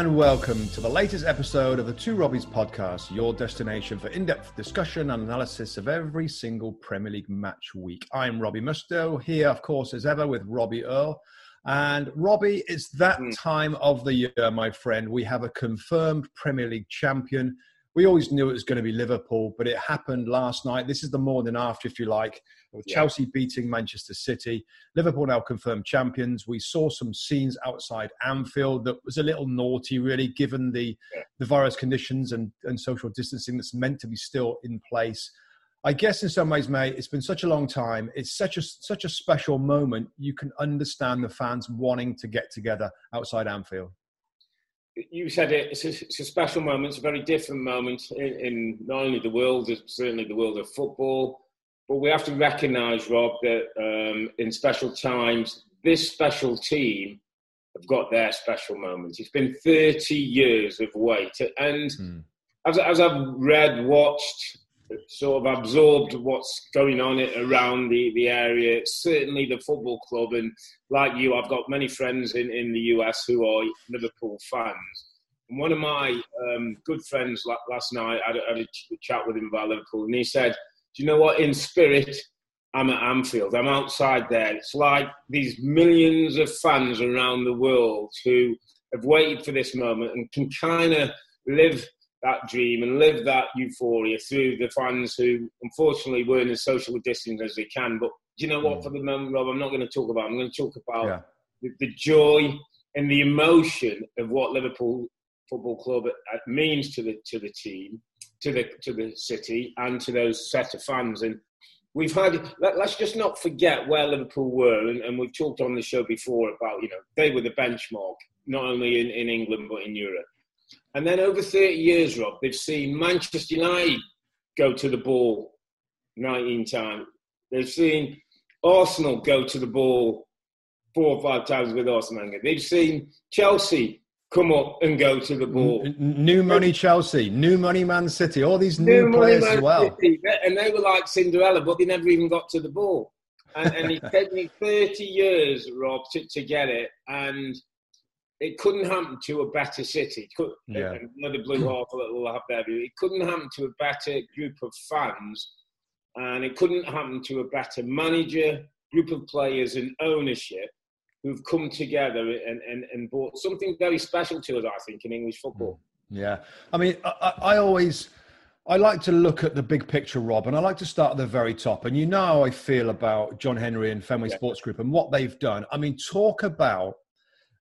And welcome to the latest episode of the Two Robbies podcast, your destination for in depth discussion and analysis of every single Premier League match week. I'm Robbie Mustoe, here, of course, as ever, with Robbie Earle. And Robbie, it's that Hmm. time of the year, my friend. We have a confirmed Premier League champion. We always knew it was going to be Liverpool, but it happened last night. This is the morning after, if you like, with Yeah. Chelsea beating Manchester City. Liverpool now confirmed champions. We saw some scenes outside Anfield that was a little naughty, really, given the, Yeah. the virus conditions and, and social distancing that's meant to be still in place. I guess in some ways, mate, it's been such a long time. It's such a such a special moment. You can understand the fans wanting to get together outside Anfield. You said it. It's a, it's a special moment. It's a very different moment in, in not only the world, but certainly the world of football, but we have to recognise, Rob, that um, in special times, this special team have got their special moments. It's been 30 years of wait, and Hmm. as, as I've read, watched, sort of absorbed what's going on around the, the area, certainly the football club, and like you, I've got many friends in, in the US who are Liverpool fans. And one of my um, good friends last night, I had, a- had a chat with him about Liverpool, and he said, Do you know what? In spirit, I'm at Anfield. I'm outside there. It's like these millions of fans around the world who have waited for this moment and can kind of live that dream and live that euphoria through the fans who unfortunately weren't as social distant as they can. But do you know what? Mm. For the moment, Rob, I'm not going to talk about. I'm going to talk about Yeah. the, the joy and the emotion of what Liverpool Football Club means to the to the team, to the to the city, and to those set of fans. And we've had. Let, us just not forget where Liverpool were, and, and we've talked on the show before about you know they were the benchmark not only in, in England but in Europe. And then over 30 years, Rob, they've seen Manchester United go to the ball 19 times. They've seen Arsenal go to the ball four or five times with Arsene Wenger. They've seen Chelsea come up and go to the ball. New money Chelsea, new money Man City, all these new, New players as well. City. And they were like Cinderella, but they never even got to the ball. And, and it's taken me 30 years, Rob, to, to get it. And it couldn't happen to a better city. Could, Yeah. Another blue half that will have their view. It couldn't happen to a better group of fans. And it couldn't happen to a better manager, group of players, and ownership who've come together and, and, and brought something very special to us, I think, in English football. Hmm. Yeah, I mean, I, I I always I like to look at the big picture, Rob, and I like to start at the very top. And you know how I feel about John Henry and Fenway Yeah. Sports Group and what they've done. I mean, talk about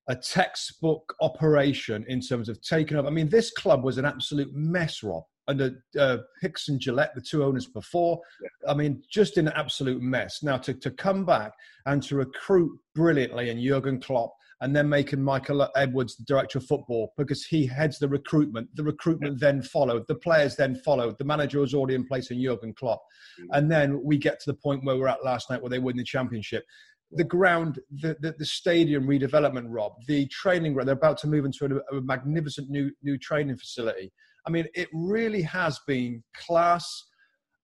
a textbook operation in terms of taking over. I mean, this club was an absolute mess, Rob. Under uh, Hicks and Gillett, the two owners before, I mean, just in an absolute mess. Now, to, to come back and to recruit brilliantly and Jurgen Klopp and then making Michael Edwards the director of football because he heads the recruitment. The recruitment then followed, the players then followed, the manager was already in place in Jurgen Klopp. And then we get to the point where we're at last night where they win the championship. The ground, the, the, the stadium redevelopment, Rob, the training ground, they're about to move into a, a magnificent new, new training facility. I mean, it really has been class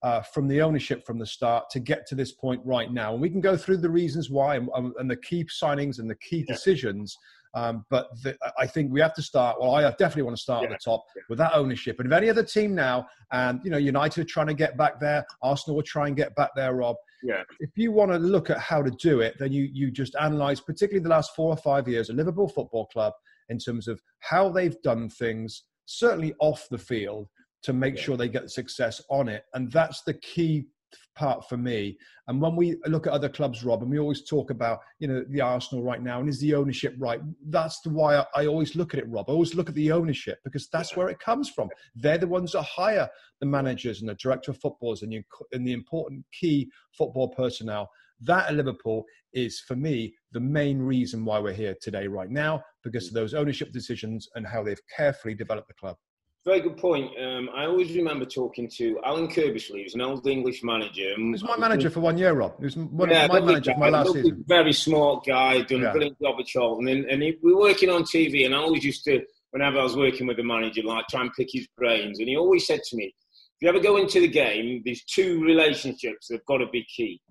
uh, from the ownership from the start to get to this point right now. And we can go through the reasons why and, um, and the key signings and the key Yeah. decisions. Um, but the, I think we have to start. Well, I definitely want to start at the top Yeah. with that ownership. And if any other team now, and you know, United are trying to get back there, Arsenal will try and get back there, Rob. Yeah. If you want to look at how to do it, then you you just analyse, particularly the last four or five years of Liverpool Football Club in terms of how they've done things, certainly off the field, to make Yeah. sure they get success on it. And that's the key part for me. And when we look at other clubs, Rob, and we always talk about, you know, the Arsenal right now, and is the ownership right? That's the why I, I always look at it, Rob. I always look at the ownership because that's where it comes from. They're the ones that hire the managers and the director of footballs and, you, and the important key football personnel. That at Liverpool is, for me, the main reason why we're here today, right now, because of those ownership decisions and how they've carefully developed the club. Very good point. Um, I always remember talking to Alan Curbishley, who's an old English manager. He was my manager for one year, Rob. He was one, Yeah, my lovely manager for guy, my last season. Very smart guy, done Yeah. a brilliant job at Charlton. And, and he, we were working on TV, and I always used to, whenever I was working with the manager, like try and pick his brains. And he always said to me, if you ever go into the game, there's two relationships that have got to be key.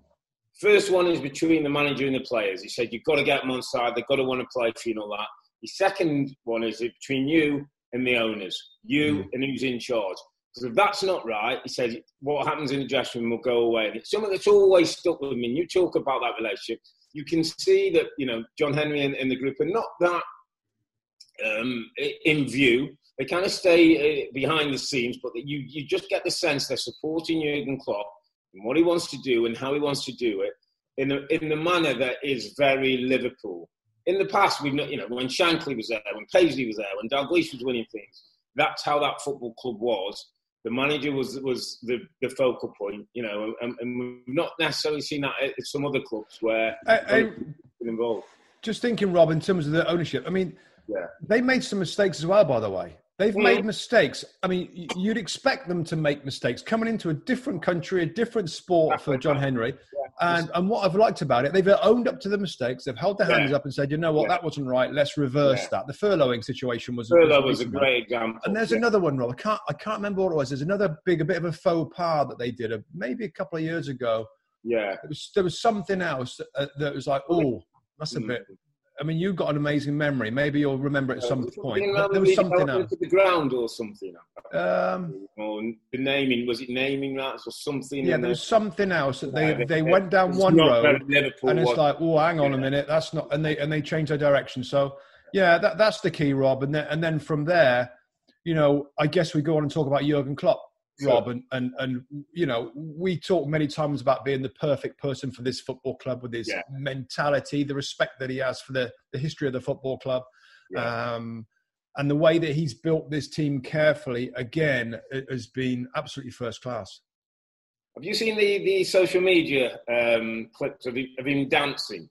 First one is between the manager and the players. He said, you've got to get them on side, they've got to want to play for you and all that. The second one is between you and the owners, you Mm. and who's in charge. Because if that's not right, he says, what happens in the dressing room will go away. And it's something that's always stuck with me. And you talk about that relationship. You can see that, you know, John Henry and, and the group are not that um, in view. They kind of stay uh, behind the scenes, but you, you just get the sense they're supporting Jurgen Klopp and what he wants to do and how he wants to do it in the, in the manner that is very Liverpool. In the past, we've not, you know, when Shankly was there, when Paisley was there, when Dalglish was winning things, that's how that football club was. The manager was was the, the focal point, you know, and, and we've not necessarily seen that at some other clubs where I- I- been involved. just thinking, Rob, in terms of the ownership, I mean, Yeah. they made some mistakes as well, by the way. They've Mm. made mistakes. I mean, you'd expect them to make mistakes coming into a different country, a different sport for John Henry. And, and what I've liked about it, they've owned up to the mistakes. They've held their hands Yeah. up and said, you know what, Yeah. that wasn't right. Let's reverse that. The furloughing situation was, Furlough was was a great example. And there's another one, Rob. I can't, I can't remember what it was. There's another big, a bit of a faux pas that they did, uh, maybe a couple of years ago. Yeah. It was, there was something else uh, that was like, oh, that's a Mm. bit. I mean, you've got an amazing memory. Maybe you'll remember at some Something point. But there was something development else. of the ground or something. Um, Or the naming was it naming rights or something? yeah, there was something else that they Yeah, they it- went down it's one road, and it's was- like, oh, hang on a minute, that's not, and they and they changed their direction. So yeah, that that's the key, Rob. And then and then from there, you know, I guess we go on and talk about Jurgen Klopp, Sure. Rob, and and and you know, we talk many times about being the perfect person for this football club with his Yeah. mentality, the respect that he has for the the history of the football club. Yeah. Um, and the way that he's built this team carefully, again, it has been absolutely first class. Have you seen the, the social media um, clips of him, of him dancing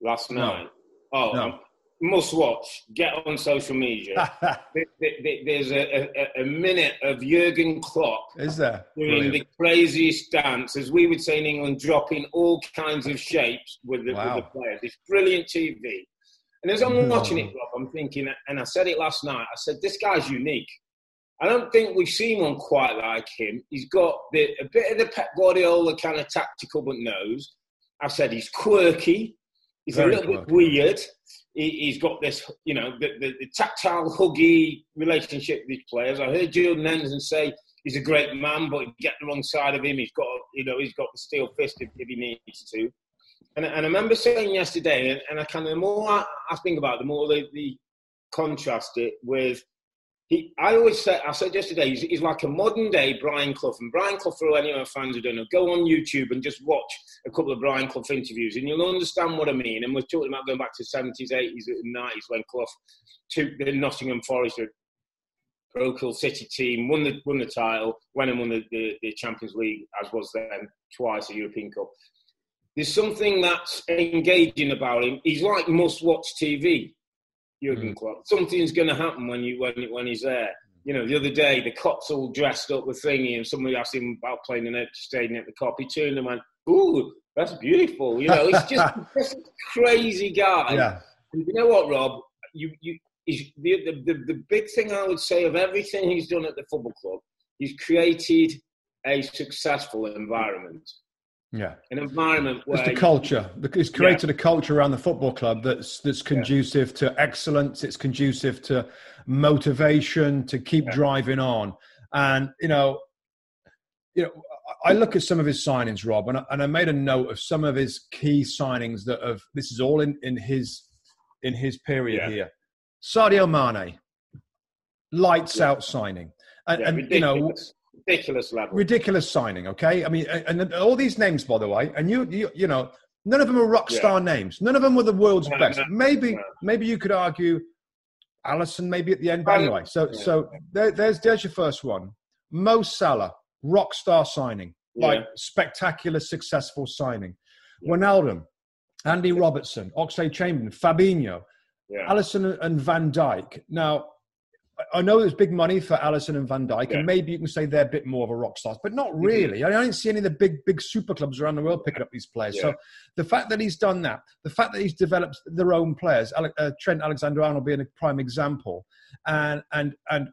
last No. night? Oh, No. Must watch. Get on social media. There- there- There's a, a, a minute of Jurgen Klopp Is there? doing Brilliant. the craziest dance, as we would say in England, dropping all kinds of shapes with the, Wow. with the players. It's brilliant TV. And as I'm hmm. watching it, Rob, I'm thinking, and I said it last night, I said, this guy's unique. I don't think we've seen one quite like him. He's got the, a bit of the Pep Guardiola kind of tactical but knows. I said he's quirky. He's Very a little bit weird. He, he's got this, you know, the, the, the tactile, huggy relationship with his players. I heard Jordan Henderson say he's a great man, but get the wrong side of him, he's got, you know, he's got the steel fist if, if he needs to. And, and I remember saying yesterday, and, and I kind of the more I, I think about it, the more the, the contrast it with. He, I always say, I said yesterday, he's, he's like a modern day Brian Clough. And Brian Clough, for any of our fans who don't know, go on YouTube and just watch a couple of Brian Clough interviews, and you'll understand what I mean. And we're talking about going back to the 70s, 80s, and 90s when Clough took the Nottingham Forest, parochial City team, won the won the title, went and won the, the, the Champions League, as was then twice a European Cup there's something that's engaging about him. He's like must-watch TV, Jurgen Mm. Klopp. Something's going to happen when you when when he's there. You know, the other day the Kop's all dressed up with thingy, and somebody asked him about playing an empty stadium at the Kop. He turned and went, "Ooh, that's beautiful." You know, he's just, a crazy guy. Yeah. And you know what, Rob? You you the the the big thing I would say of everything he's done at the football club, he's created a successful environment Yeah. an environment where It's the culture. It's created a culture around the football club that's that's conducive to excellence. It's conducive to motivation to keep Yeah. driving on. And you know, you know, I I look at some of his signings, Rob, and I, and I made a note of some of his key signings that have. This is all in in his in his period Yeah. here. Sadio Mane, lights Yeah. out signing. and, Yeah, and you know, ridiculous, level. ridiculous signing. Okay, I mean, and, all these names, by the way, and you, you, you know, none of them are rock Yeah. star names. None of them were the world's No, best. no, maybe, no. maybe you could argue Alisson, maybe at the end. But anyway, so yeah. so there, there's there's your first one. Mo Salah, rock star signing, like Yeah. spectacular, successful signing. Yeah. Wijnaldum, Andy Robertson, Oxlade Chamberlain, Fabinho, yeah. Alisson and Van Dijk. Now, I- know there's big money for Alisson and Van Dijk, Yeah. and maybe you can say they're a bit more of a rock stars, but not really. I don't see any of the big, big super clubs around the world picking up these players. Yeah. So the fact that he's done that, the fact that he's developed their own players, Ale- uh, Trent Alexander-Arnold being a prime example, and and and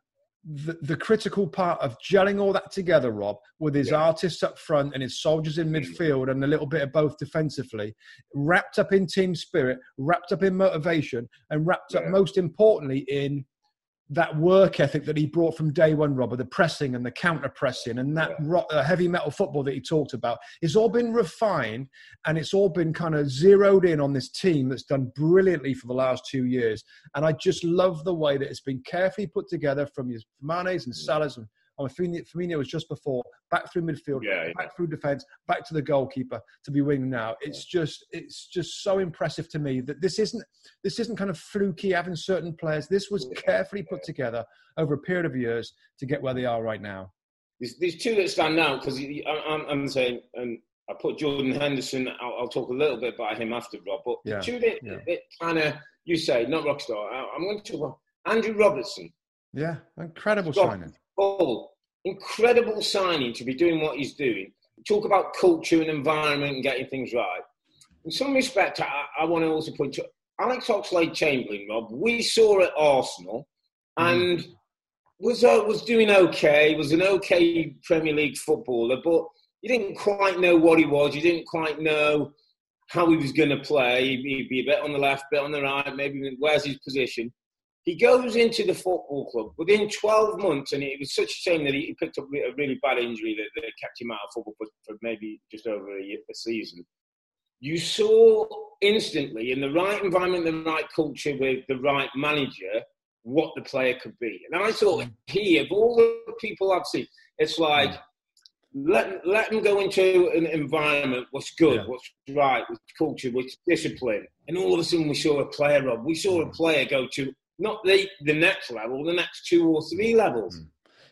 the, the critical part of gelling all that together, Rob, with his Yeah. artists up front and his soldiers in midfield and a little bit of both defensively, wrapped up in team spirit, wrapped up in motivation, and wrapped up most importantly in that work ethic that he brought from day one, Robert, the pressing and the counter pressing and that Yeah. ro- uh, heavy metal football that he talked about. It's all been refined and it's all been kind of zeroed in on this team that's done brilliantly for the last two years. And I just love the way that it's been carefully put together from his Mane's and Salah's and oh, Firmino was just before, back through midfield, Yeah, yeah. back through defence, back to the goalkeeper to be winning now. It's just it's just so impressive to me that this isn't this isn't kind of fluky having certain players. This was carefully put together over a period of years to get where they are right now. There's, there's two that stand out because I'm, I'm saying, and I put Jordan Henderson. I'll, I'll talk a little bit about him after Rob. But the Yeah, two that, yeah. that kind of you say not rockstar. I, I'm going to talk about Andrew Robertson. Yeah, incredible Stop. signing. Oh, incredible signing to be doing what he's doing. Talk about culture and environment and getting things right. In some respect, I, I want to also point to Alex Oxlade Chamberlain, Rob. We saw at Arsenal and was uh, was doing okay. Was an okay Premier League footballer, but you didn't quite know what he was. You didn't quite know how he was going to play. He'd be, he'd be a bit on the left, bit on the right. Maybe where's his position? He goes into the football club within 12 months, and it was such a shame that he picked up a really bad injury that, that kept him out of football for, maybe just over a, year, a season. You saw instantly in the right environment, the right culture, with the right manager, what the player could be. And I thought he, of all the people I've seen, it's like let let him go into an environment what's good, Yeah. what's right, what's culture, what's discipline, and all of a sudden we saw a player. Rob, we saw a player go to not the the next level, the next two or three levels.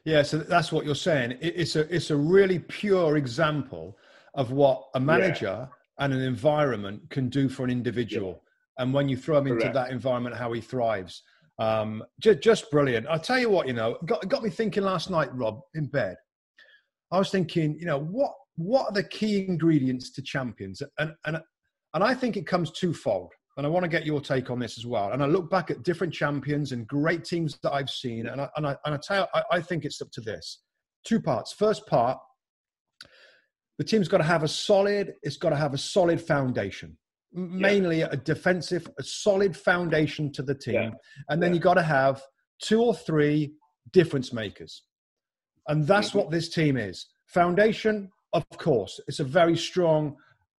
Yeah, so that's what you're saying. It's a it's a really pure example of what a manager and an environment can do for an individual. And when you throw him into that environment, how he thrives. Um, just, just brilliant. I'll tell you what, you know, got, got me thinking last night, Rob, in bed. I was thinking, you know, what what are the key ingredients to champions? And and and I think it comes twofold. And I want to get your take on this as well. And I look back at different champions and great teams that I've seen, and I and I, and I tell you, I, I think it's up to this. Two parts. First part, the team's got to have a solid. It's got to have a solid foundation. Mainly a defensive, a solid foundation to the team, Yeah. and then Yeah. you got to have two or three difference makers. And that's Mm-hmm. what this team is. Foundation, of course, it's a very strong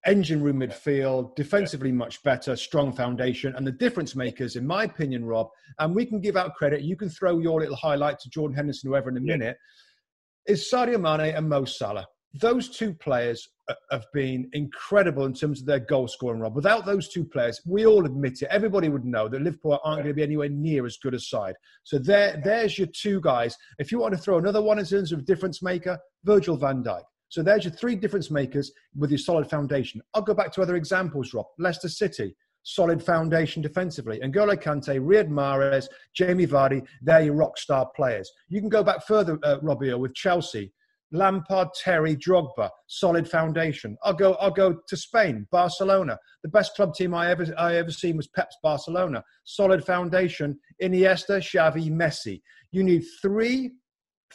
engine room midfield, defensively much better, strong foundation. And the difference makers, in my opinion, Rob, and we can give out credit, you can throw your little highlight to Jordan Henderson, whoever, in a Yeah. minute, is Sadio Mane and Mo Salah. Those two players uh, have been incredible in terms of their goal scoring, Rob. Without those two players, we all admit it. Everybody would know that Liverpool aren't going to be anywhere near as good a side. So there, there's your two guys. If you want to throw another one in terms of difference maker, Virgil van Dijk. So there's your three difference makers with your solid foundation. I'll go back to other examples, Rob. Leicester City, solid foundation defensively. N'Golo Kante, Riyad Mahrez, Jamie Vardy, they're your rock star players. You can go back further, uh, with Chelsea. Lampard, Terry, Drogba, solid foundation. I'll go. I'll go to Spain, Barcelona. The best club team I ever I ever seen was Pep's Barcelona. Solid foundation. Iniesta, Xavi, Messi. You need three,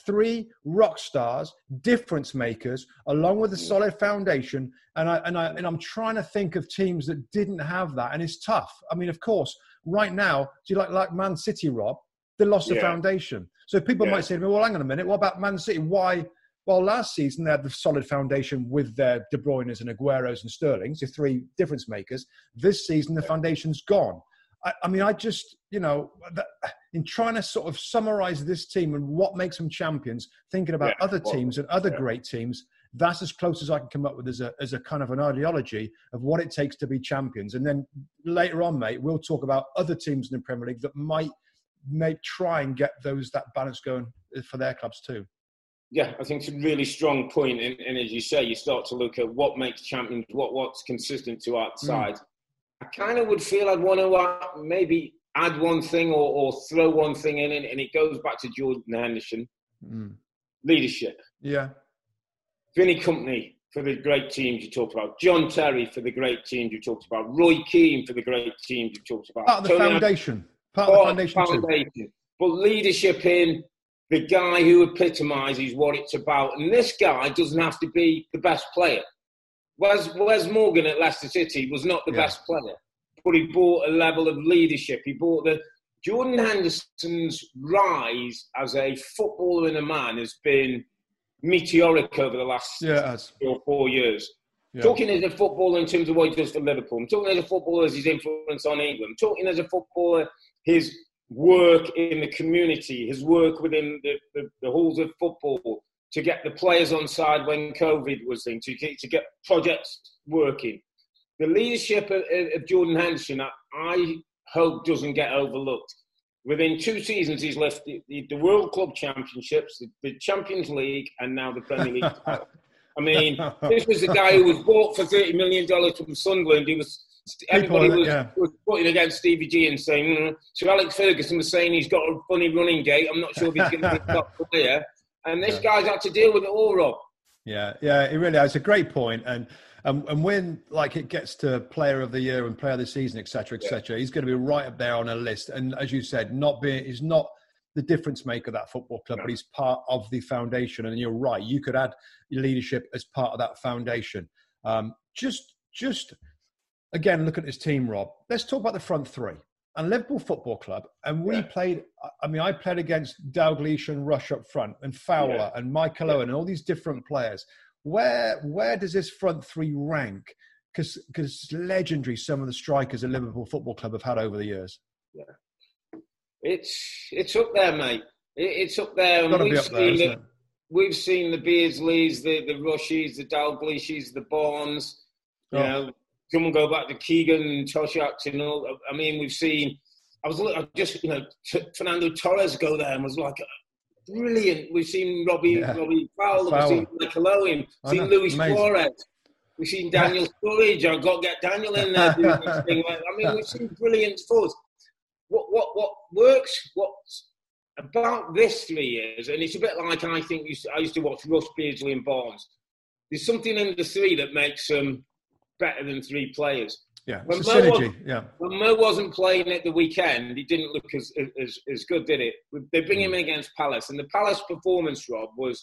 three rock stars, difference makers, along with a mm. solid foundation. And I and I and I'm trying to think of teams that didn't have that, and it's tough. I mean, of course, right now, do you like like Man City, Rob? They lost the foundation. So people Yeah. might say to me, "Well, hang on a minute. What about Man City? Why?" Well, last season they had the solid foundation with their De Bruyne's and Aguero's and Sterling's, the three difference makers. This season the foundation's gone. I, I mean, I just, you know, that, in trying to sort of summarize this team and what makes them champions, thinking about Yeah, other well, teams and other yeah. great teams, that's as close as I can come up with as a, as a kind of an ideology of what it takes to be champions. And then later on, mate, we'll talk about other teams in the Premier League that might, may try and get those that balance going for their clubs too. Yeah, I think it's a really strong point. And, and as you say, you start to look at what makes champions, what what's consistent to outside. Mm. I kind of would feel I'd want to uh, maybe add one thing or, or throw one thing in, and, and it goes back to Jordan Henderson Mm. leadership. Yeah. Vinny Kompany for the great teams you talked about, John Terry for the great teams you talked about, Roy Keane for the great teams you talked about. Part of the Tony foundation. Part of the Part foundation too. foundation. But leadership in the guy who epitomises what it's about. And this guy doesn't have to be the best player. Wes, Wes Morgan at Leicester City was not the Yeah. best player, but he brought a level of leadership. He brought the Jordan Henderson's rise as a footballer and a man has been meteoric over the last Yeah, three or four years. Yeah. Talking as a footballer in terms of what he does for Liverpool. I'm talking as a footballer as his influence on England. I'm talking as a footballer, his work in the community, his work within the, the, the halls of football to get the players on side when COVID was in, to get, to get projects working. The leadership of, of Jordan Henderson, I, I hope doesn't get overlooked. Within two seasons, he's left the, the, the World Club Championships, the, the Champions League, and now the Premier League. I mean, this was the guy who was bought for thirty million dollars from Sunderland. He was everybody was, yeah. was putting against Stevie G and saying. Mm. So Alex Ferguson was saying he's got a funny running gait. I'm not sure if he's going to be a top player. And this guy's had to deal with it all, Rob. Yeah, yeah, it really is a great point, and um, and when like it gets to Player of the Year and Player of the Season, etc., etc., he's going to be right up there on a list. And as you said, not being he's not the difference maker of that football club, but he's part of the foundation. And you're right, you could add your leadership as part of that foundation. Um, just, just again, look at this team, Rob. Let's talk about the front three and Liverpool Football Club. And we Yeah. played. I mean, I played against Dalglish and Rush up front, and Fowler Yeah. and Michael Owen, and all these different players. Where where does this front three rank? Because because legendary some of the strikers at Liverpool Football Club have had over the years. Yeah, It's it's up there, mate. It, it's up there. to we've up there, seen it- it? We've seen the Beardsleys, the the Rushies, the Dalglishes, the Bonds. You Oh. know, come and go back to Keegan and Toshack and all. I mean, we've seen. I was I just you know t- Fernando Torres go there and was like brilliant. We've seen Robbie Yeah. Robbie Fowler, Fowler. we've seen Michael Owen, I oh, seen Luis amazing. Suarez. We've seen Daniel Sturridge. I've got to get Daniel in there doing this thing. I mean, we've seen brilliant forwards. What what what works? What's about this three years? And it's a bit like I think you, I used to watch Rush Beardsley and Barnes. There's something in the three that makes them better than three players. Yeah, When it's a Mo synergy. Yeah, When Mo wasn't playing at the weekend, he didn't look as as, as good, did it? They bring him in against Palace, and the Palace performance, Rob, was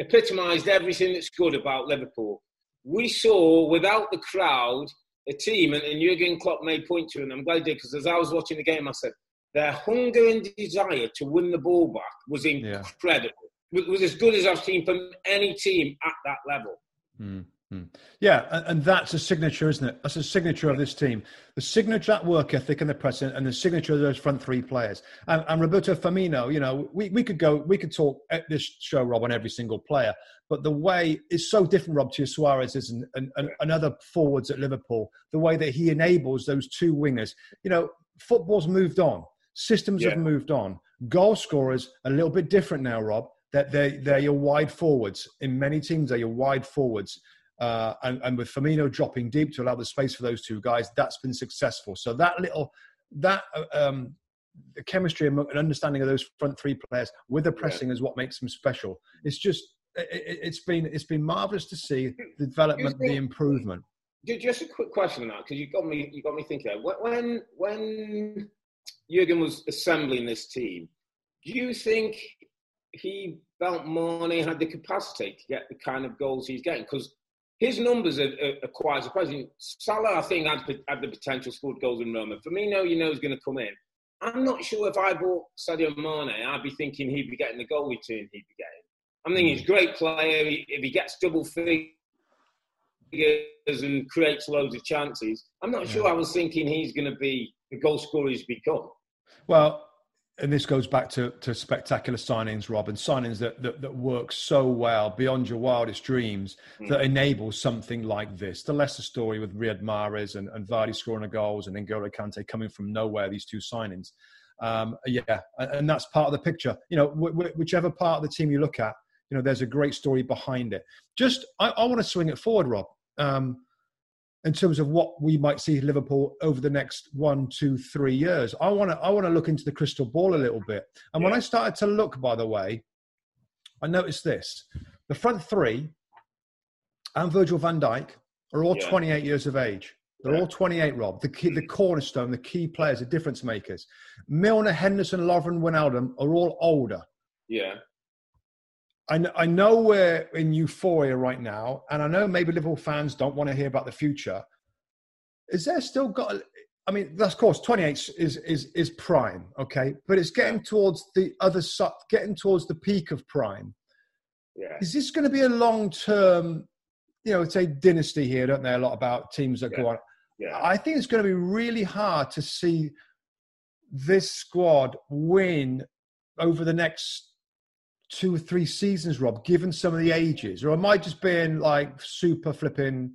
epitomised everything that's good about Liverpool. We saw without the crowd a team, and, and Jurgen Klopp made point to it, and I'm glad he did because as I was watching the game, I said their hunger and desire to win the ball back was Yeah. incredible. It was as good as I've seen from any team at that level. Mm, mm. Mm. Yeah, and, that's a signature, isn't it? That's a signature of this team. The signature, that work ethic and the present, and the signature of those front three players. And, and Roberto Firmino, you know, we, we could go, we could talk at this show, Rob, on every single player, but the way is so different, Rob, to your Suarez and, and, and, other forwards at Liverpool. The way that he enables those two wingers. You know, football's moved on. Systems Yeah. have moved on. Goal scorers a little bit different now, Rob. That they they're your wide forwards in many teams. They're your wide forwards. Uh, and, and with Firmino dropping deep to allow the space for those two guys, that's been successful. So that little, that uh, um, the chemistry and understanding of those front three players with the pressing is what makes them special. It's just, it, it's been it's been marvelous to see the development, the improvement. Just a quick question on that because you got me. You got me thinking. there. When when Jurgen was assembling this team, do you think he felt Mane had the capacity to get the kind of goals he's getting? Because his numbers are, are, are quite surprising. Salah, I think, had, had the potential to score goals in Roma. Firmino, you know, is going to come in. I'm not sure if I bought Sadio Mane, I'd be thinking he'd be getting the goal return he'd be getting. I'm thinking he's a great player. He, if he gets double figures and creates loads of chances, I'm not sure I was thinking he's going to be the goal scorer he's become. Well, and this goes back to, to spectacular signings, Rob, and signings that, that, that work so well beyond your wildest dreams mm. that enable something like this. The Leicester story with Riyad Mahrez and, and Vardy scoring the goals and N'Golo Kante coming from nowhere, these two signings. Um, yeah, and that's part of the picture. You know, whichever part of the team you look at, you know, there's a great story behind it. Just, I, I want to swing it forward, Rob. Um, in terms of what we might see Liverpool over the next one, two, three years. I want to I want to look into the crystal ball a little bit. And yeah. when I started to look, by the way, I noticed this: the front three and Virgil Van Dijk are all yeah. 28 years of age. They're yeah. all 28, Rob. The key, the cornerstone, the key players, the difference makers. Milner, Henderson, Lovren, Wijnaldum are all older. Yeah. I, I know we're in euphoria right now, and I know maybe Liverpool fans don't want to hear about the future. Is there still got? I mean, of course, 28 is is is prime, okay, but it's getting towards the other side, getting towards the peak of prime. Yeah. Is this going to be a long term? You know, it's a dynasty here, don't they? A lot about teams that yeah. go on. Yeah. I think it's going to be really hard to see this squad win over the next two or three seasons, Rob, given some of the ages? Or am I just being like super flipping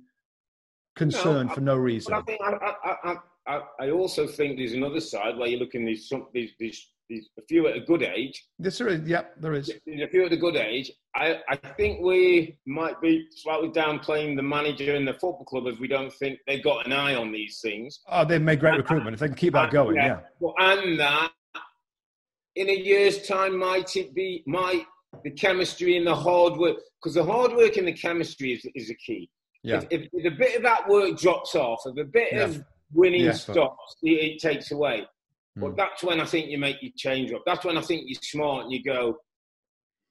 concerned no, for no reason? I, think, I, I, I, also think there's another side where you're looking these some these, these, these a few at a good age. Yes, there is. Yeah, there is. There's a few at a good age. I, I think we might be slightly downplaying the manager and the football club if we don't think they've got an eye on these things. Oh, they've made great recruitment. If they can keep that going, yeah. yeah. Well, and that in a year's time might it be might the chemistry and the hard work because the hard work and the chemistry is, is a key yeah. if, if, if, a bit of that work drops off if a bit yeah. of winning yeah, stops it, it, takes away mm. but that's when I think you make your change up that's when I think you're smart and you go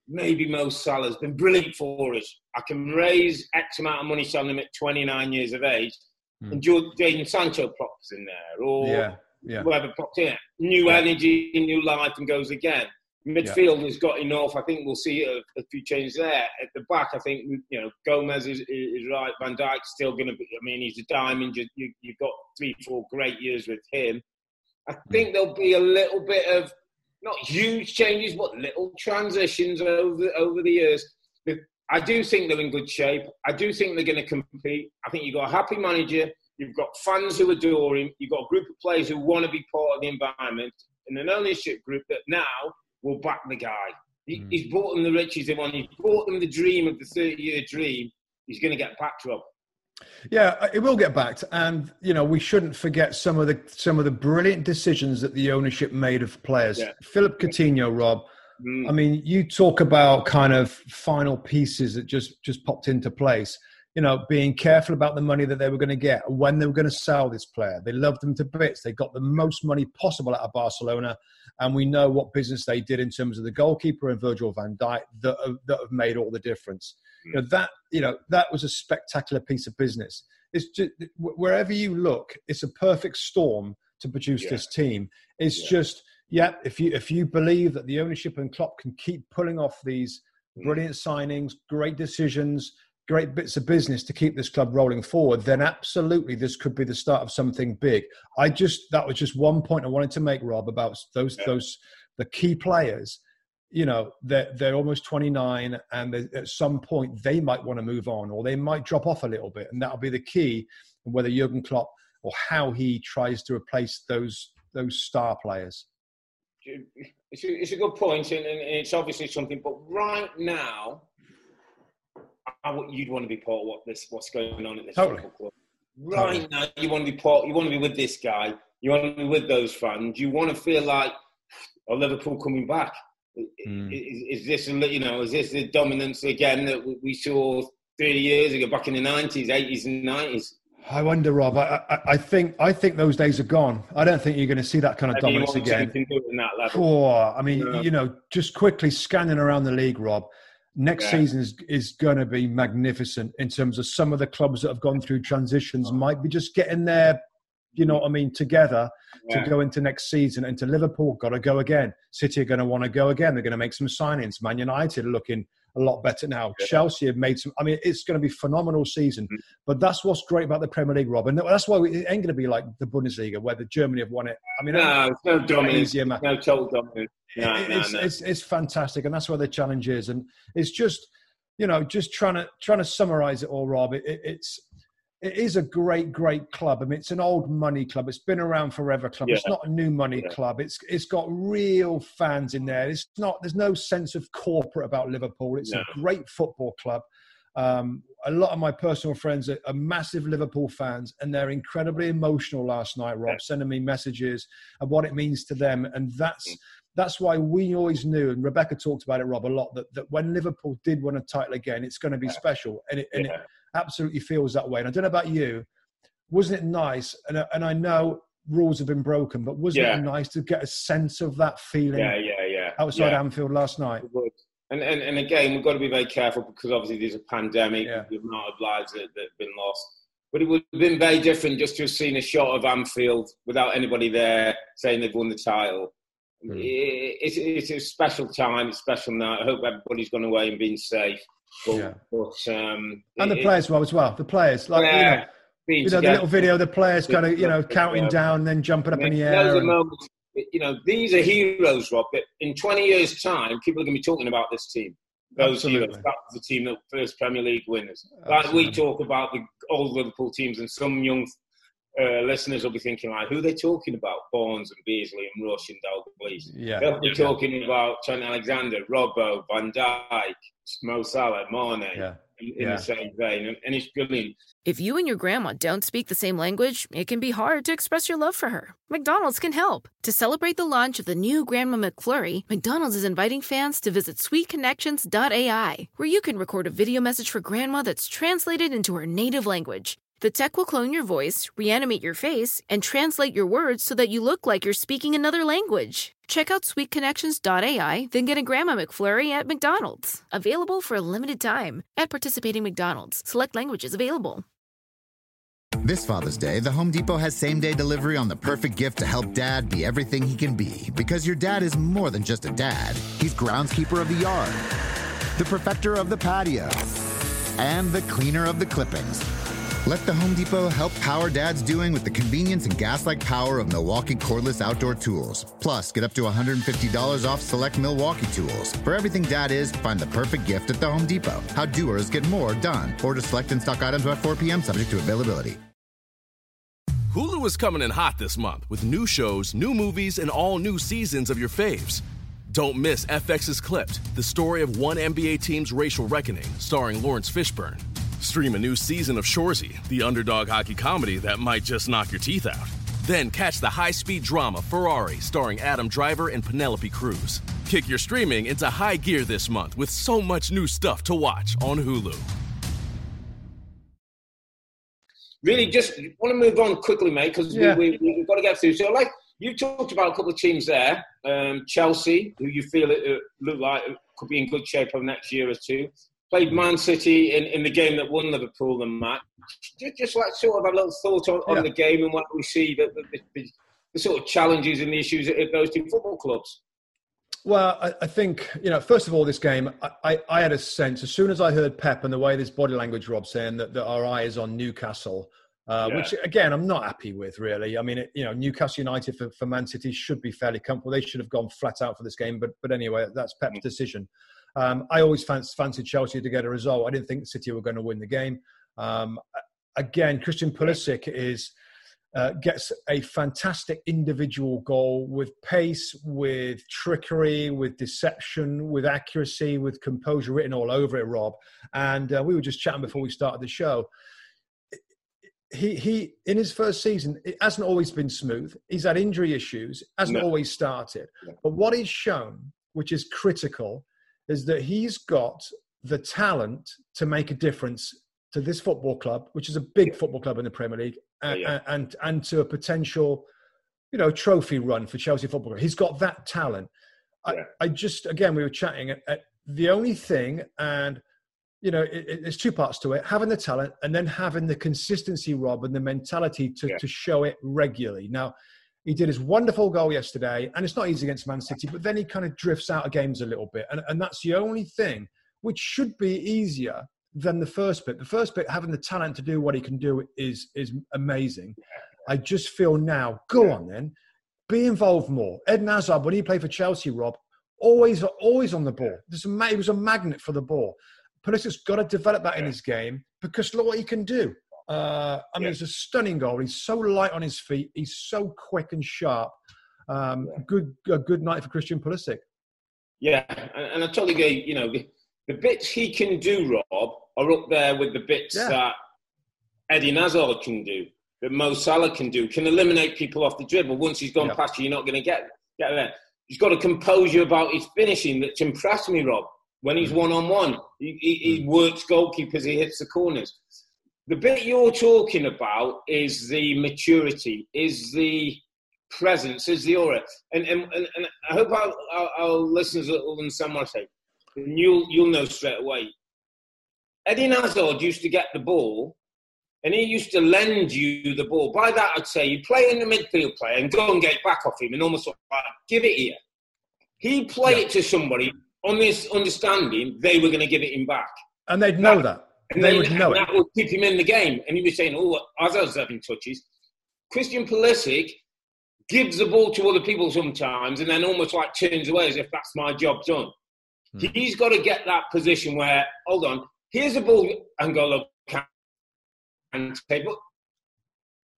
maybe Mo Salah's been brilliant for us I can raise X amount of money selling him at 29 years of age mm. and Jadon Sancho pops in there or yeah yeah. whoever popped in. New yeah. energy, new life, and goes again. Midfield yeah. has got enough. I think we'll see a, a, few changes there. At the back, I think you know Gomez is, is right. Van Dijk's still going to be. I mean, he's a diamond. You, you, you've got three, four great years with him. I hmm. think there'll be a little bit of not huge changes, but little transitions over over the years. I do think they're in good shape. I do think they're going to compete. I think you've got a happy manager. You've got fans who adore him. You've got a group of players who want to be part of the environment, and an ownership group that now will back the guy. He, mm. He's brought them the riches they want. He's brought them the dream of the 30-year dream. He's going to get backed up. Yeah, uh, it will get backed, and you know we shouldn't forget some of the some of the brilliant decisions that the ownership made of players. Yeah. Philip Coutinho, Rob. Mm. I mean, you talk about kind of final pieces that just just popped into place you know, being careful about the money that they were going to get, when they were going to sell this player. They loved them to bits. They got the most money possible out of Barcelona, and we know what business they did in terms of the goalkeeper and Virgil van Dijk that have, that have made all the difference. You know, that you know that was a spectacular piece of business. It's just wherever you look, it's a perfect storm to produce yeah. this team. It's yeah. just yeah, if you if you believe that the ownership and Klopp can keep pulling off these mm. brilliant signings, great decisions great bits of business to keep this club rolling forward, then absolutely this could be the start of something big. I just that was just one point I wanted to make, Rob, about those yeah. those the key players. You know, they're they're almost 29, and at some point they might want to move on, or they might drop off a little bit, and that'll be the key. Whether Jurgen Klopp or how he tries to replace those those star players. It's a, it's a good point, and, and it's obviously something. But right now, you'd want to be part of what this what's going on at this totally. football club. Right totally. now, you want to be part. You want to be with this guy. You want to be with those fans. You want to feel like, oh, Liverpool coming back. Mm. Is, is, this you know? Is this the dominance again that we saw thirty years ago, back in the nineties, eighties, and nineties? I wonder, Rob. I, I, I, think I think those days are gone. I don't think you're going to see that kind of dominance again. Oh, I mean, yeah. you know, just quickly scanning around the league, Rob next yeah. season is, is going to be magnificent in terms of some of the clubs that have gone through transitions might be just getting there you know what I mean, together yeah. to go into next season. And to Liverpool, got to go again. City are going to want to go again. They're going to make some signings. Man United are looking a lot better now. Yeah. Chelsea have made some. I mean, it's going to be phenomenal season. Mm-hmm. But that's what's great about the Premier League, Rob, and that's why it ain't going to be like the Bundesliga where the Germany have won it. I mean, no, it's no dominance, no total dominance. No, it, no, it's, no. It's, it's fantastic, and that's where the challenge is. And it's just, you know, just trying to trying to summarize it all, Rob. It, it, it's it is a great, great club. I mean, it's an old money club. It's been around forever club. Yeah. It's not a new money yeah. club. It's it's got real fans in there. It's not. There's no sense of corporate about Liverpool. It's no. a great football club. Um, a lot of my personal friends are, are, massive Liverpool fans, and they're incredibly emotional last night. Rob yeah. sending me messages of what it means to them, and that's mm. that's why we always knew. And Rebecca talked about it, Rob, a lot. That that when Liverpool did win a title again, it's going to be special, and it, and it absolutely feels that way. And I don't know about you, wasn't it nice? And, and I know rules have been broken, but wasn't yeah. it nice to get a sense of that feeling? Yeah, yeah, yeah. Outside yeah. Anfield last night. And, and and again, we've got to be very careful because obviously there's a pandemic, yeah. the amount of lives that, that have been lost. But it would have been very different just to have seen a shot of Anfield without anybody there saying they've won the title. Mm. It, it's, it's a special time, it's a special night. I hope everybody's gone away and been safe. But, yeah. but um, and the players well as well. The players, like yeah, you know, you know the little video, the players kind of you know counting down, and then jumping up in the air. And... Moments, you know, these are heroes, Rob. But in 20 years' time, people are going to be talking about this team. Those Absolutely. heroes, that was the team that first Premier League winners. Absolutely. Like we talk about the old Liverpool teams, and some young uh, listeners will be thinking like, who are they talking about? Barnes and Beasley and Rush and Dalglish. Yeah, they'll be yeah. talking about Trent Alexander, Robbo, Van Dijk, Mo Salah, Mane. Yeah. In, in yeah. the same vein, and, and it's brilliant. If you and your grandma don't speak the same language, it can be hard to express your love for her. McDonald's can help. To celebrate the launch of the new Grandma McFlurry, McDonald's is inviting fans to visit sweetconnections.ai, where you can record a video message for grandma that's translated into her native language. The tech will clone your voice, reanimate your face, and translate your words so that you look like you're speaking another language. Check out sweetconnections.ai, then get a Grandma McFlurry at McDonald's. Available for a limited time at participating McDonald's. Select languages available. This Father's Day, the Home Depot has same day delivery on the perfect gift to help dad be everything he can be. Because your dad is more than just a dad, he's groundskeeper of the yard, the perfecter of the patio, and the cleaner of the clippings. Let the Home Depot help power dad's doing with the convenience and gas-like power of Milwaukee cordless outdoor tools. Plus, get up to $150 off select Milwaukee tools. For everything dad is, find the perfect gift at the Home Depot. How doers get more done. Order select and stock items by 4 p.m. subject to availability. Hulu is coming in hot this month with new shows, new movies, and all new seasons of your faves. Don't miss FX's Clipped, the story of one NBA team's racial reckoning, starring Laurence Fishburne. Stream a new season of Shoresy, the underdog hockey comedy that might just knock your teeth out. Then catch the high speed drama Ferrari starring Adam Driver and Penelope Cruz. Kick your streaming into high gear this month with so much new stuff to watch on Hulu. Really, just want to move on quickly, mate, because yeah. we, we, have got to get through. So, like, you talked about a couple of teams there um, Chelsea, who you feel it, uh, look like could be in good shape over the next year or two played Man City in, in the game that won Liverpool the match. Just, just like sort of a little thought on, on the game and what we see, the, the, the, the, sort of challenges and the issues at those two football clubs. Well, I, I, think you know. First of all, this game, I, I, I, had a sense as soon as I heard Pep and the way this body language, Rob, saying that, that our eye is on Newcastle, uh, yeah. which again I'm not happy with. Really, I mean, it, you know, Newcastle United for, for Man City should be fairly comfortable. They should have gone flat out for this game, but but anyway, that's Pep's mm. decision. Um, I always fancied Chelsea to get a result. I didn't think City were going to win the game. Um, again, Christian Pulisic is uh, gets a fantastic individual goal with pace, with trickery, with deception, with accuracy, with composure written all over it. Rob and uh, we were just chatting before we started the show. He he in his first season it hasn't always been smooth. He's had injury issues, hasn't no. always started. But what he's shown, which is critical, is that he's got the talent to make a difference to this football club, which is a big football club in the Premier League, and, oh, yeah. and, and to a potential, you know, trophy run for Chelsea Football Club. He's got that talent. Yeah. I, I, just again we were chatting. At, at the only thing, and you know, it, it, there's two parts to it: having the talent and then having the consistency, Rob, and the mentality to to show it regularly. Now, he did his wonderful goal yesterday, and it's not easy against Man City, but then he kind of drifts out of games a little bit. And, and that's the only thing which should be easier than the first bit. The first bit, having the talent to do what he can do, is is amazing. I just feel now, go on then, be involved more. Eden Hazard, when he played for Chelsea, Rob, always always on the ball. There's a, he was a magnet for the ball. Pulisic's got to develop that in his game because look what he can do. Uh, I mean, yeah. it's a stunning goal. He's so light on his feet. He's so quick and sharp. Um, good, a good night for Christian Pulisic. Yeah, and, and I totally agree. You know, the, the, bits he can do, Rob, are up there with the bits yeah. that Eden Hazard can do, that Mo Salah can do. Can eliminate people off the dribble. Once he's gone yeah. past you, you're not going to get get there. He's got a composure about his finishing that's impressed me, Rob. When he's one on one, he works goalkeepers, he hits the corners. The bit you're talking about is the maturity, is the presence, is the aura. And, and, and, and I hope our, our, our listeners will understand what I say. And you'll, you'll know straight away. Eden Hazard used to get the ball and he used to lend you the ball. By that, I'd say you play in the midfield player and go and get back off him and almost like, give it here. He'd play yeah. it to somebody on this understanding they were going to give it him back. And they'd know that. that. And they then, would know that it. would keep him in the game. And he was saying, oh, Hazard's having touches. Christian Pulisic gives the ball to other people sometimes and then almost like turns away as if that's my job done. Hmm. He's got to get that position where, hold on, here's a ball and go, look, and say, but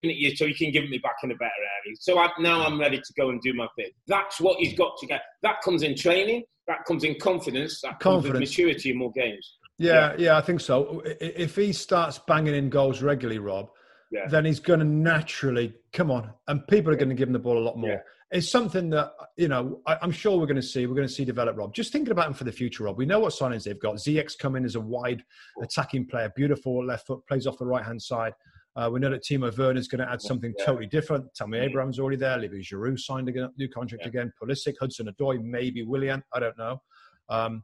you so you can give it me back in a better area. So I, now I'm ready to go and do my thing. That's what he's got to get. That comes in training. That comes in confidence. That comes confidence. maturity in more games. Yeah, yeah, yeah, I think so. If he starts banging in goals regularly, Rob, yeah. then he's going to naturally come on, and people are going to give him the ball a lot more. Yeah. It's something that you know I, am sure we're going to see. We're going to see develop, Rob. Just thinking about him for the future, Rob. We know what signings they've got. Ziyech coming as a wide attacking player, beautiful left foot, plays off the right hand side. Uh, we know that Timo Werner is going to add something yeah. totally different. Tammy mm. Abraham's already there. Olivier Giroud signed a new contract again. Pulisic, Hudson-Odoi, maybe Willian. I don't know. Um,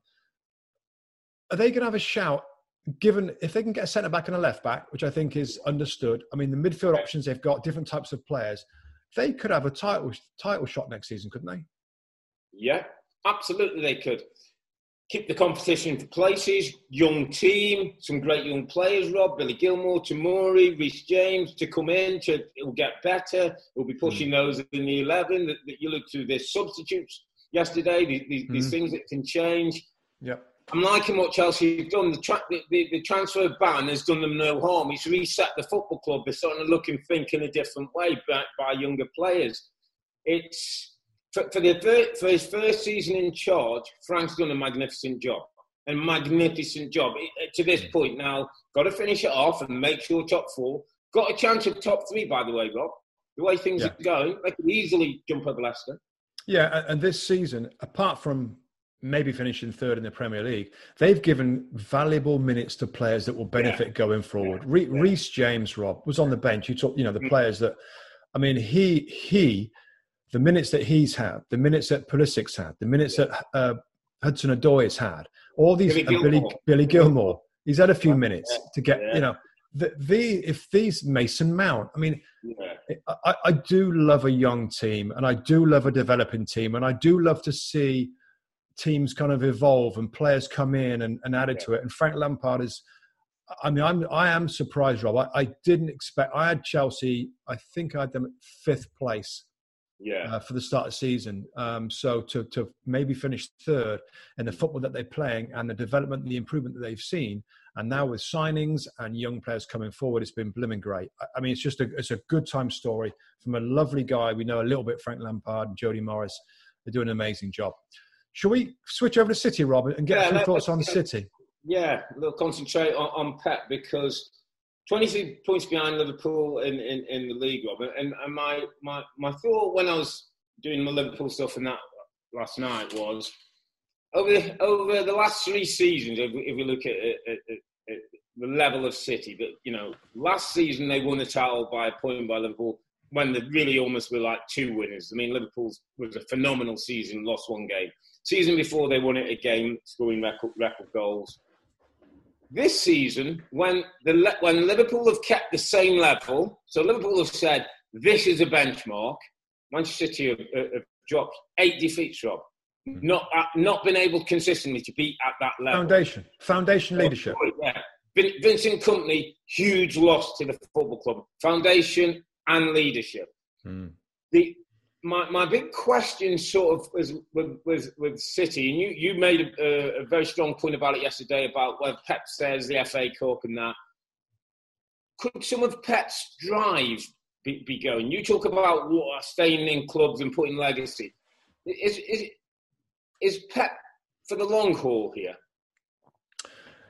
are they going to have a shout? Given if they can get a centre back and a left back, which I think is understood. I mean, the midfield options they've got, different types of players. They could have a title title shot next season, couldn't they? Yeah, absolutely, they could keep the competition for places. Young team, some great young players. Rob, Billy Gilmour, Tomori, Reece James to come in. To it'll get better. We'll be pushing mm. those in the eleven. That, that you look to. this substitutes yesterday. These, these, mm. things that can change. Yep. I'm liking what Chelsea have done. The, tra- the, the, the, transfer ban has done them no harm. It's reset the football club. They're starting to look and think in a different way by, by younger players. It's for, for, the, for his first season in charge, Frank's done a magnificent job. A magnificent job. To this mm. point now, got to finish it off and make sure top four. Got a chance of top three, by the way, Rob. The way things yeah. are going, they could easily jump over Leicester. Yeah, and this season, apart from maybe finishing third in the Premier League, they've given valuable minutes to players that will benefit yeah. going forward. Yeah. Reece James, Rob, was on the bench. You talk, you know, the mm. players that, I mean, he he the minutes that he's had, the minutes that Pulisic's had, the minutes that uh, Hudson-Odoi has had, all these Billy Gilmour. Billy, Billy Gilmour, he's had a few minutes yeah. to get, yeah. you know, the, the, if these Mason Mount, I mean, yeah. I, I do love a young team and I do love a developing team and I do love to see teams kind of evolve and players come in and, and added to it. And Frank Lampard is, I mean, I'm I am surprised, Rob. I, I, didn't expect. I had Chelsea. I think I had them at fifth place yeah. Uh, for the start of the season. Um, so to, to maybe finish third in the football that they're playing and the development the improvement that they've seen, and now with signings and young players coming forward, it's been blooming great. I mean, it's just a it's a good time story from a lovely guy. We know a little bit Frank Lampard and Jody Morris. They're doing an amazing job. Shall we switch over to City, Robert, and get yeah, some thoughts on the City? Yeah, we'll concentrate on, on Pep because 23 points behind Liverpool in, in, in the league, Robert. And, and my, my, my thought when I was doing my Liverpool stuff and that last night was over the, over the last three seasons, if we, if we look at, at, at, at, the level of City, but you know, last season they won the title by a point by Liverpool when they really almost were like two winners. I mean, Liverpool's was a phenomenal season, lost one game. Season before they won it again, scoring record, record goals this season, when the when Liverpool have kept the same level, so Liverpool have said this is a benchmark. Manchester City have, have dropped eight defeats, Rob. not uh, not been able consistently to be at that level. Foundation, foundation leadership. Yeah, Vincent Kompany, huge loss to the football club. Foundation and leadership. Mm. The my, my big question sort of was with, with, with City, and you, you made a, a, very strong point about it yesterday about where Pep says the FA Cup and that. Could some of Pep's drive be, be going? You talk about staying in clubs and putting legacy. Is, is, is Pep for the long haul here?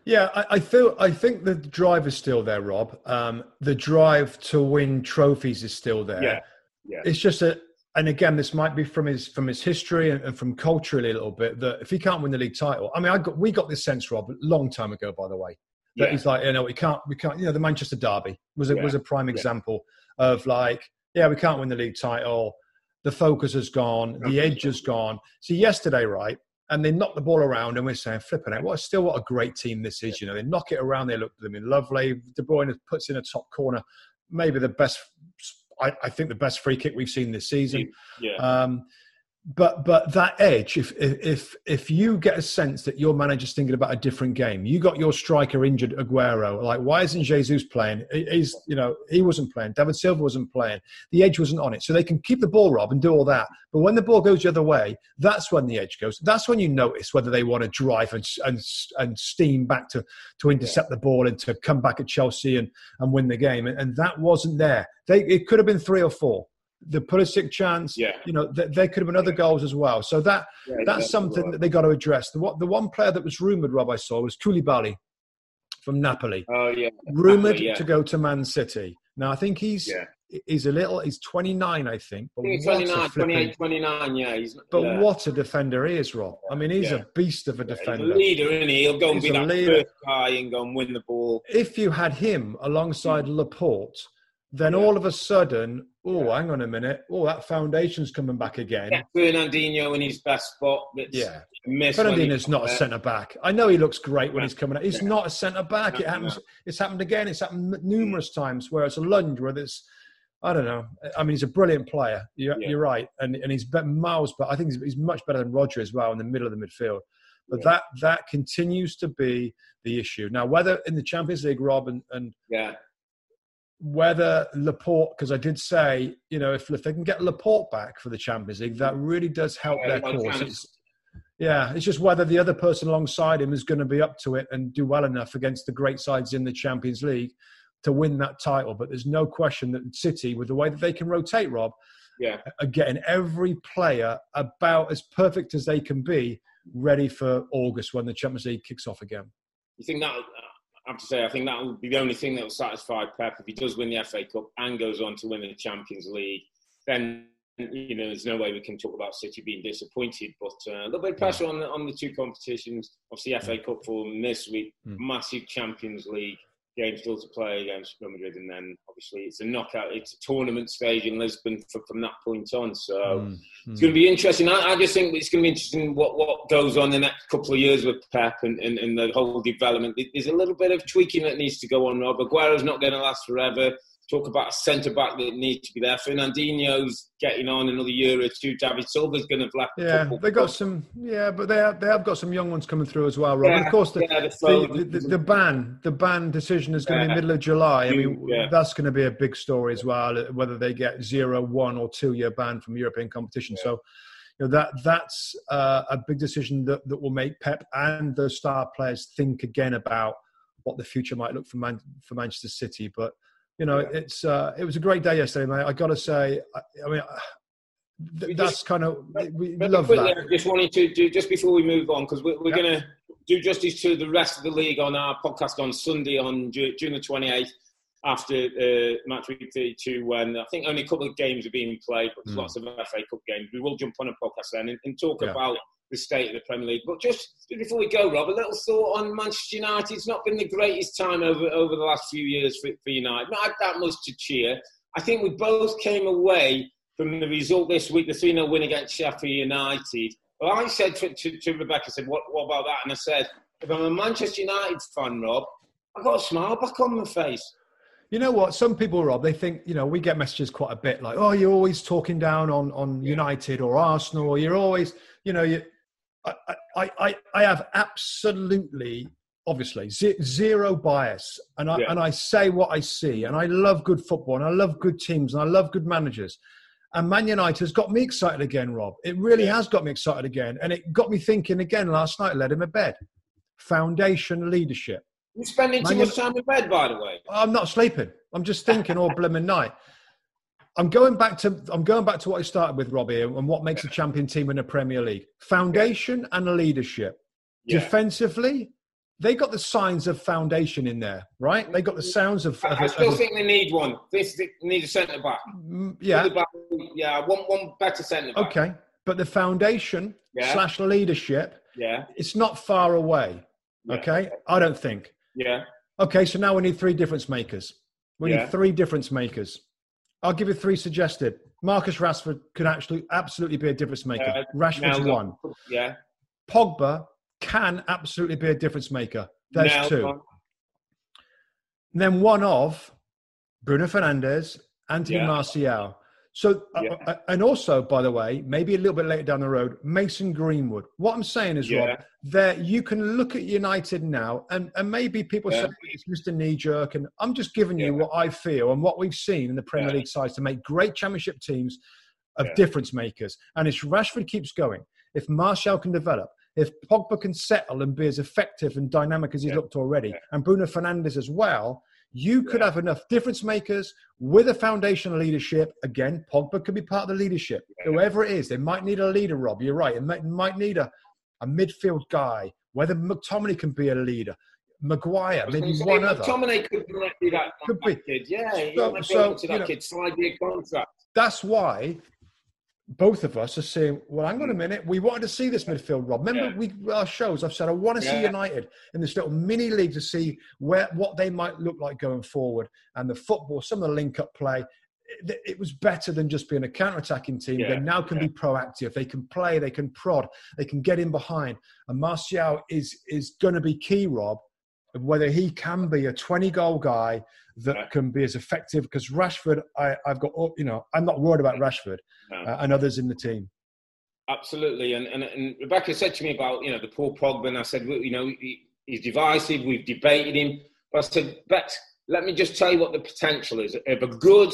Yeah, I, I feel I think the drive is still there, Rob. Um, the drive to win trophies is still there. Yeah, yeah. It's just a, and again, this might be from his from his history and, and from culturally a little bit that if he can't win the league title, I mean, I got we got this sense, Rob, a long time ago, by the way, that yeah. he's like, you know, we can't, we can't, you know, the Manchester Derby was a, yeah. was a prime example yeah. of like, yeah, we can't win the league title. The focus has gone, the edge has gone. So yesterday, right, and they knock the ball around, and we're saying, flipping it, what still what a great team this is. You know, they knock it around, they look them in lovely. De Bruyne puts in a top corner, maybe the best. I, I think the best free kick we've seen this season. Yeah. Um, but but that edge if if if you get a sense that your manager's thinking about a different game you got your striker injured aguero like why isn't jesus playing? He's you know he wasn't playing. David silva wasn't playing. The edge wasn't on it. So they can keep the ball rob and do all that. But when the ball goes the other way that's when the edge goes. That's when you notice whether they want to drive and and, and steam back to to intercept the ball and to come back at chelsea and and win the game. And, and that wasn't there. They it could have been three or four the Pulisic chance. Yeah. You know, th- there could have been other goals as well. So that yeah, that's something right. that they got to address. The, what, the one player that was rumoured, Rob, I saw was Koulibaly from Napoli. Oh, yeah. Rumoured yeah. to go to Man City. Now, I think he's yeah. he's a little, he's 29, I think. But I think 29, 28, 29, yeah. He's, but yeah. what a defender he is, Rob. I mean, he's a beast of a defender. He's a leader, isn't he? He'll go and he's be that leader. first guy and go and win the ball. If you had him alongside mm. Laporte, then all of a sudden oh, hang on a minute. Oh, that foundation's coming back again. Yeah, Fernandinho in his best spot. yeah. Fernandinho's not a centre back. I know he looks great when he's coming out. He's yeah. not a centre back. It happens. It's happened again. It's happened numerous mm. times where it's a lunge, where it's, I don't know. I mean, he's a brilliant player. You're, yeah. you're right, and and he's miles, but I think he's, he's, much better than Roger as well in the middle of the midfield. But yeah. that that continues to be the issue. Now, whether in the Champions League, Rob, and, and yeah whether Laporte, because I did say, you know, if, if they can get Laporte back for the Champions League, that really does help yeah, their cause. It's, yeah, it's just whether the other person alongside him is going to be up to it and do well enough against the great sides in the Champions League to win that title. But there's no question that City, with the way that they can rotate, Rob, yeah, are getting every player about as perfect as they can be ready for August when the Champions League kicks off again. You think that I have to say, I think that will be the only thing that will satisfy Pep if he does win the FA Cup and goes on to win the Champions League. Then you know, there's no way we can talk about City being disappointed. But uh, a little bit of pressure on the on the two competitions. Obviously, FA Cup for this week, mm. massive Champions League game still to play against Real Madrid, and then obviously it's a knockout, it's a tournament stage in Lisbon from, from that point on. So mm, it's going to be interesting. I, I, just think it's going to be interesting what, what goes on in the next couple of years with Pep and, and, and the whole development. There's a little bit of tweaking that needs to go on, Rob. Aguero's not going to last forever talk about a centre back that needs to be there. Fernandinho's getting on another year or two. David Silva's going to left. Yeah, they got some. Yeah, but they have, they have got some young ones coming through as well, Rob. Yeah, and of course, the, yeah, the, the, the, ban the ban decision is going to be middle of July. I mean, yeah. that's going to be a big story as well. Whether they get zero, one, or two year ban from European competition. So. You know, that that's uh, a big decision that, that will make Pep and the star players think again about what the future might look for Man, for Manchester City. But you know, it's uh, it was a great day yesterday, mate. I got to say, I, I mean, th- that's kind of we love that. Just wanted to do just before we move on because we're, we're yeah. going to do justice to the rest of the league on our podcast on Sunday on June the twenty eighth after uh, match week 32 when I think only a couple of games are being played, but there's mm. lots of FA Cup games. We will jump on a podcast then and, and talk yeah. about the state of the Premier League. But just before we go, Rob, a little thought on Manchester United. It's not been the greatest time over, over the last few years for, for United. Not that much to cheer. I think we both came away from the result this week, the 3 0 win against Sheffield United. Well, I said to, to, to Rebecca, I said, what, what about that? And I said, if I'm a Manchester United fan, Rob, I've got a smile back on my face. You know what? Some people, Rob, they think you know we get messages quite a bit like, "Oh, you're always talking down on on United or Arsenal, or you're always, you know, you I, I, I, I have absolutely, obviously, ze- zero bias, and I Yeah. and I say what I see, and I love good football, and I love good teams, and I love good managers. And Man United has got me excited again, Rob. It really Yeah. has got me excited again, and it got me thinking again last night. I Led him a bed. Foundation leadership. You're spending too Man much time in bed, by the way. I'm not sleeping. I'm just thinking all blooming night. I'm going back to I'm going back to what I started with, Robbie, and what makes a champion team in the Premier League: foundation and leadership. Yeah. Defensively, they got the signs of foundation in there, right? They got the sounds of, of, I, I still of- think they need one. This they need a centre back. Mm, yeah, back- yeah. I want one better centre back. okay. But the foundation Yeah. slash leadership, Yeah, it's not far away. Yeah. Okay, I don't think. yeah, Okay, so now we need three difference makers. We need three difference makers. I'll give you three suggested. Marcus Rashford could actually absolutely be a difference maker. Uh, Rashford's now, one. Yeah, Pogba can absolutely be a difference maker. There's now, two. And then one of Bruno Fernandes, Anthony Yeah. Martial. So, uh, Yeah. uh, and also, by the way, maybe a little bit later down the road, Mason Greenwood. What I'm saying is, Yeah. Rob, that you can look at United now, and, and maybe people Yeah. say it's Mr. Knee Jerk, and I'm just giving you what I feel and what we've seen in the Premier. League sides to make great championship teams of difference makers. And if Rashford keeps going, if Martial can develop, if Pogba can settle and be as effective and dynamic as he's looked already, and Bruno Fernandes as well, you could have enough difference makers with a foundation of leadership. Again, Pogba could be part of the leadership. Whoever it is, they might need a leader, Rob. You're right. It might, might need a, a midfield guy, whether McTominay can be a leader, Maguire, maybe say, one other. McTominay could be that, Could that be. kid. Yeah, you So- so, able to you that know- kid slide your contract. That's why both of us are saying, well, hang on a hmm. minute. We wanted to see this midfield, Rob. Remember, Yeah. we our shows. I've said I want to see United in this little mini league to see where what they might look like going forward, and the football, some of the link-up play. It, it was better than just being a counter-attacking team. Yeah, They now can yeah. be proactive. They can play. They can prod. They can get in behind. And Martial is is going to be key, Rob. Whether he can be a 20 goal guy that Yeah. can be as effective because Rashford, I, I've got, you know, I'm not worried about Rashford No. uh, and others in the team. Absolutely, and, and and Rebecca said to me about you know the Paul Pogba, and I said well, you know he, he's divisive. We've debated him, but I said, Bex, let me just tell you what the potential is of a good,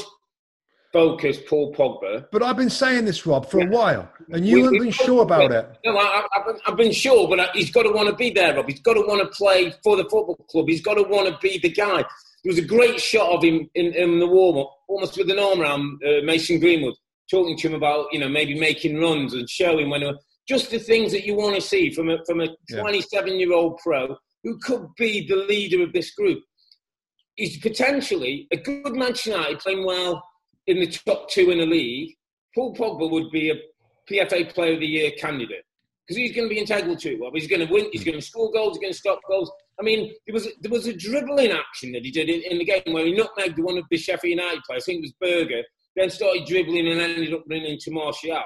focused Paul Pogba. But I've been saying this, Rob, for a while, and you We- haven't been sure about it. No, I, I've, been, I've been sure, but he's got to want to be there, Rob. He's got to want to play for the football club. He's got to want to be the guy. There was a great shot of him in, in the warm up, almost with an arm around uh, Mason Greenwood, talking to him about you know maybe making runs and showing when just the things that you want to see from a from a Yeah. 27 year old pro who could be the leader of this group. He's potentially a good Manchester United playing well in the top two in the league. Paul Pogba would be a PFA Player of the Year candidate because he's going to be integral to it. Rob. He's going to win. He's going to score goals. He's going to stop goals. I mean, there was there was a dribbling action that he did in, in the game where he nutmegged one of the Sheffield United players. I think it was Berge. Then started dribbling and ended up running into Martial.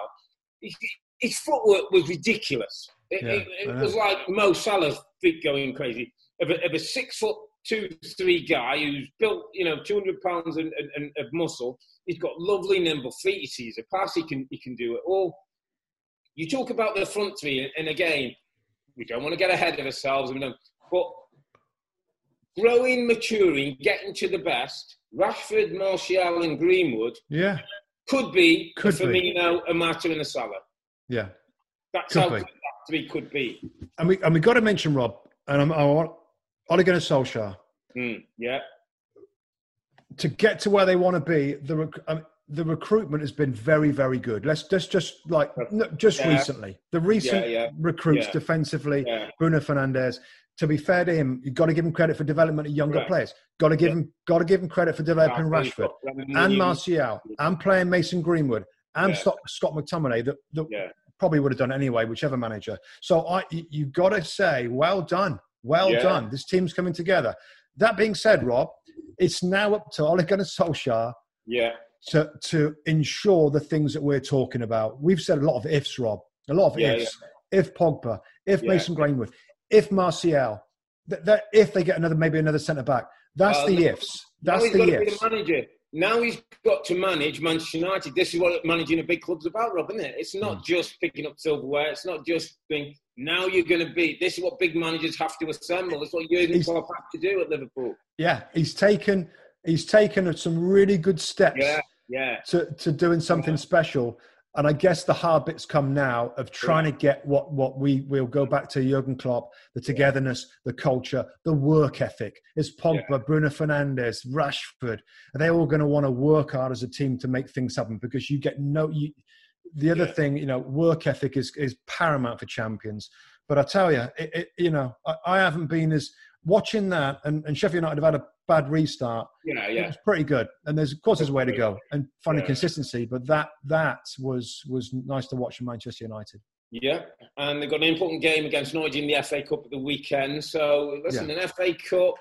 His, his footwork was ridiculous. It, Yeah, it, it was like Mo Salah's feet going crazy. Of a, of a six foot two, three guy who's built, you know, two hundred pounds and, and, of muscle. He's got lovely nimble feet. He sees a pass. He can he can do it all. You talk about the front three, and- again, we don't want to get ahead of ourselves, you know, but growing, maturing, getting to the best. Rashford, Martial, and Greenwood Yeah, could be Could be. Firmino, a Mata, and a Salah. yeah. That's Could how be. that three could be. And we and we got to mention Rob, and I'm, I want Ole Gunnar Solskjaer Mm, yeah, to get to where they want to be. The rec- um, the recruitment has been very very good. Let's just just like no, just Yeah. recently, the recent yeah, recruits yeah. defensively, yeah, Bruno Fernandes. To be fair to him, you've got to give him credit for development of younger Correct. players. Got to give him got to give him credit for developing Rashford and Martial and playing Mason Greenwood and Yeah. Scott, Scott McTominay that, that Yeah. probably would have done anyway, whichever manager. So I, you've got to say, well done, well Yeah. done. This team's coming together. That being said, Rob, it's now up to Ole Gunnar Solskjaer Yeah, to to ensure the things that we're talking about. We've said a lot of ifs, Rob. A lot of Yeah, ifs. If Pogba, if Yeah. Mason Greenwood, if Martial, that, that if they get another maybe another centre back. That's Uh, the no- ifs. now That's he's the got to be ifs. the manager. Now he's got to manage Manchester United. This is what managing a big club's about, Rob, isn't it? It's not just picking up silverware. It's not just being. now you're going to be. This is what big managers have to assemble. This is what Jurgen Klopp has to do at Liverpool. Yeah, he's taken he's taken some really good steps. Yeah, yeah. To to doing something yeah. special. And I guess the hard bits come now of trying to get what what we will go back to Jurgen Klopp, the togetherness, the culture, the work ethic. Is Pogba, yeah. Bruno Fernandes, Rashford? Are they all going to want to work hard as a team to make things happen? Because you get no. You, the other yeah. thing, you know, work ethic is is paramount for champions. But I tell you, it, it, you know, I, I, haven't been as watching that, and, and Sheffield United have had a bad restart. Yeah, yeah, it's pretty good. And there's of course there's a way to go and finding yeah. consistency, but that that was was nice to watch in Manchester United. Yeah, and they've got an important game against Norwich in the FA Cup at the weekend. So listen, yeah. an FA Cup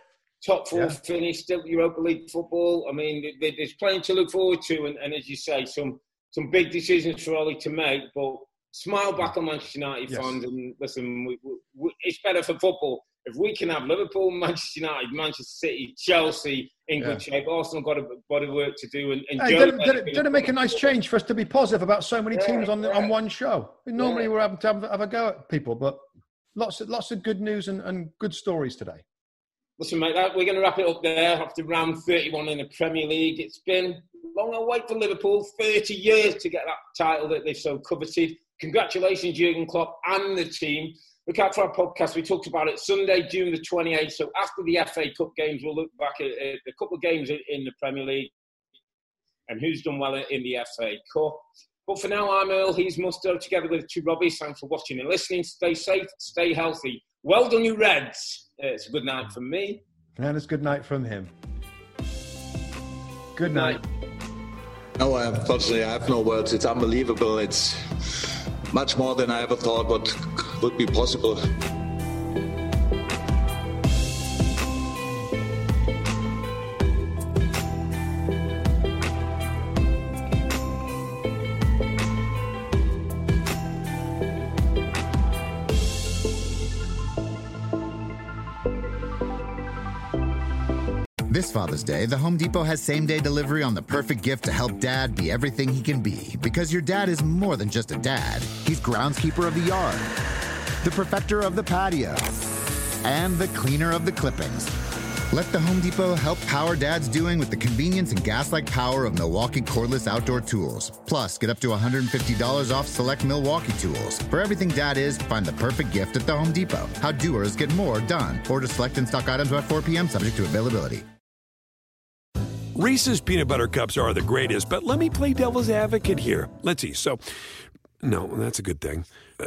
top four yeah. finish, still Europa League football. I mean, there's plenty to look forward to, and, and as you say, some some big decisions for Ole to make. But smile back on Manchester United yes. fans and listen, we, we, it's better for football if we can have Liverpool, Manchester United, Manchester City, Chelsea in good yeah. shape, Arsenal got a body of work to do. And, and hey, did, it, did, it, did, it, make a nice change for us to be positive about so many yeah, teams on the, on one show? Normally yeah. we're having to have, have, a go at people, but lots of, lots of good news and, and good stories today. Listen, mate, that, we're going to wrap it up there after round 31 in the Premier League. It's been long a wait for Liverpool, 30 years to get that title that they've so coveted. Congratulations, Jurgen Klopp and the team. Look out for our podcast. We talked about it Sunday, June the 28th. So after the FA Cup games, we'll look back at, at a couple of games in, in the Premier League and who's done well in the FA Cup. But for now, I'm Earle. He's Mustoe together with two Robbies. Thanks for watching and listening. Stay safe, stay healthy. Well done, you Reds. it's a good night from me. And it's good night from him. Good night. No, unfortunately, I have no words. It's unbelievable. It's much more than I ever thought what would be possible. This Father's Day, the Home Depot has same day delivery on the perfect gift to help dad be everything he can be. Because your dad is more than just a dad, he's groundskeeper of the yard, the perfecter of the patio, and the cleaner of the clippings. Let the Home Depot help power dad's doing with the convenience and gas like power of Milwaukee cordless outdoor tools. Plus, get up to $150 off select Milwaukee tools. For everything dad is, find the perfect gift at the Home Depot. How doers get more done. Order select and stock items by 4 p.m., subject to availability. Reese's peanut butter cups are the greatest, but let me play devil's advocate here. Let's see. So, no, that's a good thing. Uh,